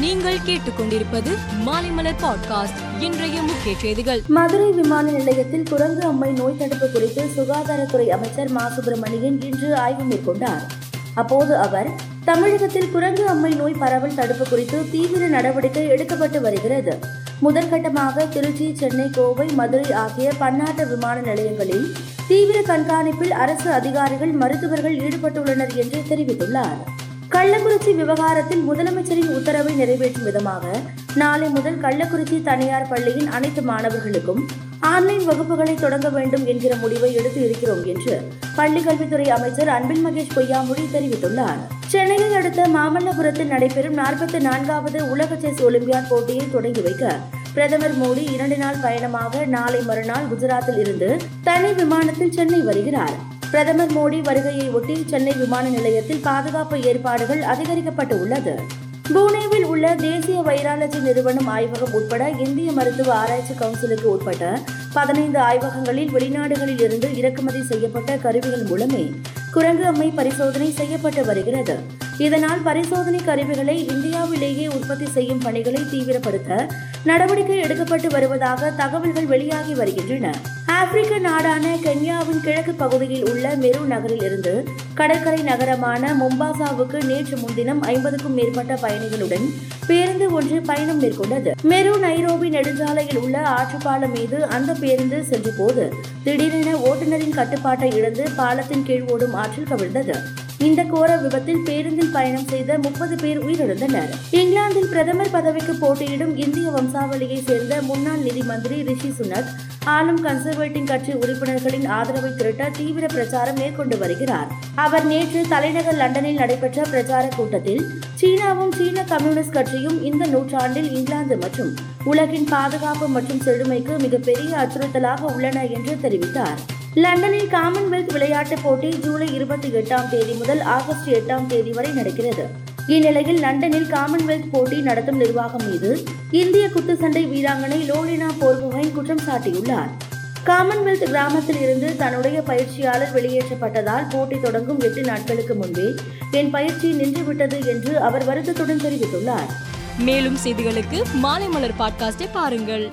நீங்கள் கேட்டுக்கொண்டிருப்பது மாலைமலர் பாட்காஸ்ட் இன்றைய முக்கிய செய்திகள். மதுரை விமான நிலையத்தில் குரங்கு அம்மை நோய் தடுப்பு குறித்து சுகாதாரத்துறை அமைச்சர் மா. சுப்பிரமணியன் இன்று ஆய்வு மேற்கொண்டார். அப்போது அவர் தமிழகத்தில் குரங்கு அம்மை நோய் பரவல் தடுப்பு குறித்து தீவிர நடவடிக்கை எடுக்கப்பட்டு வருகிறது. முதற்கட்டமாக திருச்சி சென்னை கோவை மதுரை ஆகிய பன்னாட்டு விமான நிலையங்களில் தீவிர கண்காணிப்பில் அரசு அதிகாரிகள் மருத்துவர்கள் ஈடுபட்டுள்ளனர் என்று தெரிவித்துள்ளார். கள்ளக்குறிச்சி விவகாரத்தில் முதலமைச்சரின் உத்தரவை நிறைவேற்றும் விதமாக நாளை முதல் கள்ளக்குறிச்சி தனியார் பள்ளியின் அனைத்து மாணவர்களுக்கும் ஆன்லைன் வகுப்புகளை தொடங்க வேண்டும் என்கிற முடிவை எடுத்து இருக்கிறோம் என்று பள்ளிக் கல்வித்துறை அமைச்சர் அன்பில் மகேஷ் பொய்யாமொழி தெரிவித்துள்ளார். சென்னையை அடுத்த மாமல்லபுரத்தில் நடைபெறும் நாற்பத்தி நான்காவது உலக செஸ் ஒலிம்பியாட் போட்டியை தொடங்கி வைக்க பிரதமர் மோடி இரண்டு நாள் பயணமாக நாளை மறுநாள் குஜராத்தில் இருந்து தனி விமானத்தில் சென்னை வருகிறார். பிரதமர் மோடி வருகையை ஒட்டி சென்னை விமான நிலையத்தில் பாதுகாப்பு ஏற்பாடுகள் அதிகரிக்கப்பட்டு உள்ளது புனேவில் உள்ள தேசிய வைராலஜி நிறுவனம் ஆய்வகம் உட்பட இந்திய மருத்துவ ஆராய்ச்சி கவுன்சிலுக்கு உட்பட்ட பதினைந்து ஆய்வகங்களில் வெளிநாடுகளில் இருந்து இறக்குமதி செய்யப்பட்ட கருவிகள் மூலமே குரங்கு அம்மை பரிசோதனை செய்யப்பட்டு வருகிறது. இதனால் பரிசோதனை கருவிகளை இந்தியாவிலேயே உற்பத்தி செய்யும் பணிகளை தீவிரப்படுத்த நடவடிக்கை எடுக்கப்பட்டு வருவதாக தகவல்கள் வெளியாகி வருகின்றன. ஆப்பிரிக்க நாடான இந்தியாவின் கிழக்கு பகுதியில் உள்ள மெரு நகரில் இருந்து கடற்கரை நகரமான மும்பாசாவுக்கு நேற்று முன்தினம் ஐம்பதுக்கும் மேற்பட்ட பயணிகளுடன் பேருந்து ஒன்று பயணம் மேற்கொண்டது. மெரு நைரோபி நெடுஞ்சாலையில் உள்ள ஆற்றுப்பாலம் மீது அந்த பேருந்து சென்ற போது திடீரென ஓட்டுநரின் கட்டுப்பாட்டை இழந்து பாலத்தின் கீழ் ஓடும் ஆற்றில் கவிழ்ந்தது. இந்த கோர விபத்தில் பேருந்தில் பயணம் செய்த முப்பது பேர் உயிரிழந்தனர். இங்கிலாந்தில் பிரதமர் பதவிக்கு போட்டியிடும் இந்திய வம்சாவளியை சேர்ந்த முன்னாள் நிதி மந்திரி ரிஷி சுனக் ஆளும் கன்சர்வேட்டிவ் கட்சி உறுப்பினர்களின் ஆதரவை திரட்ட தீவிர பிரச்சாரம் மேற்கொண்டு வருகிறார். அவர் நேற்று தலைநகர் லண்டனில் நடைபெற்ற பிரச்சார கூட்டத்தில் சீனாவும் சீன கம்யூனிஸ்ட் கட்சியும் இந்த நூற்றாண்டில் இங்கிலாந்து மற்றும் உலகின் பாதுகாப்பு மற்றும் செழுமைக்கு மிகப்பெரிய அச்சுறுத்தலாக உள்ளன என்று தெரிவித்தார். லண்டனில் காமன்வெல்த் விளையாட்டுப் போட்டி ஜூலை இருபத்தி எட்டாம் தேதி முதல் ஆகஸ்ட் எட்டாம் தேதி வரை நடக்கிறது. இந்நிலையில் லண்டனில் காமன்வெல்த் போட்டி நடத்தும் நிர்வாகம் மீது இந்திய குத்துச்சண்டை வீராங்கனை லோலினா போர்கோஹைன் குற்றம் சாட்டியுள்ளார். காமன்வெல்த் கிராமத்தில் இருந்து தன்னுடைய பயிற்சியாளர் வெளியேற்றப்பட்டதால் போட்டி தொடங்கும் எட்டு நாட்களுக்கு முன்பே என் பயிற்சி நின்றுவிட்டது என்று அவர் வருத்தத்துடன் தெரிவித்துள்ளார். மேலும் செய்திகளுக்கு மாலைமலர் பாட்காஸ்டை பாருங்கள்.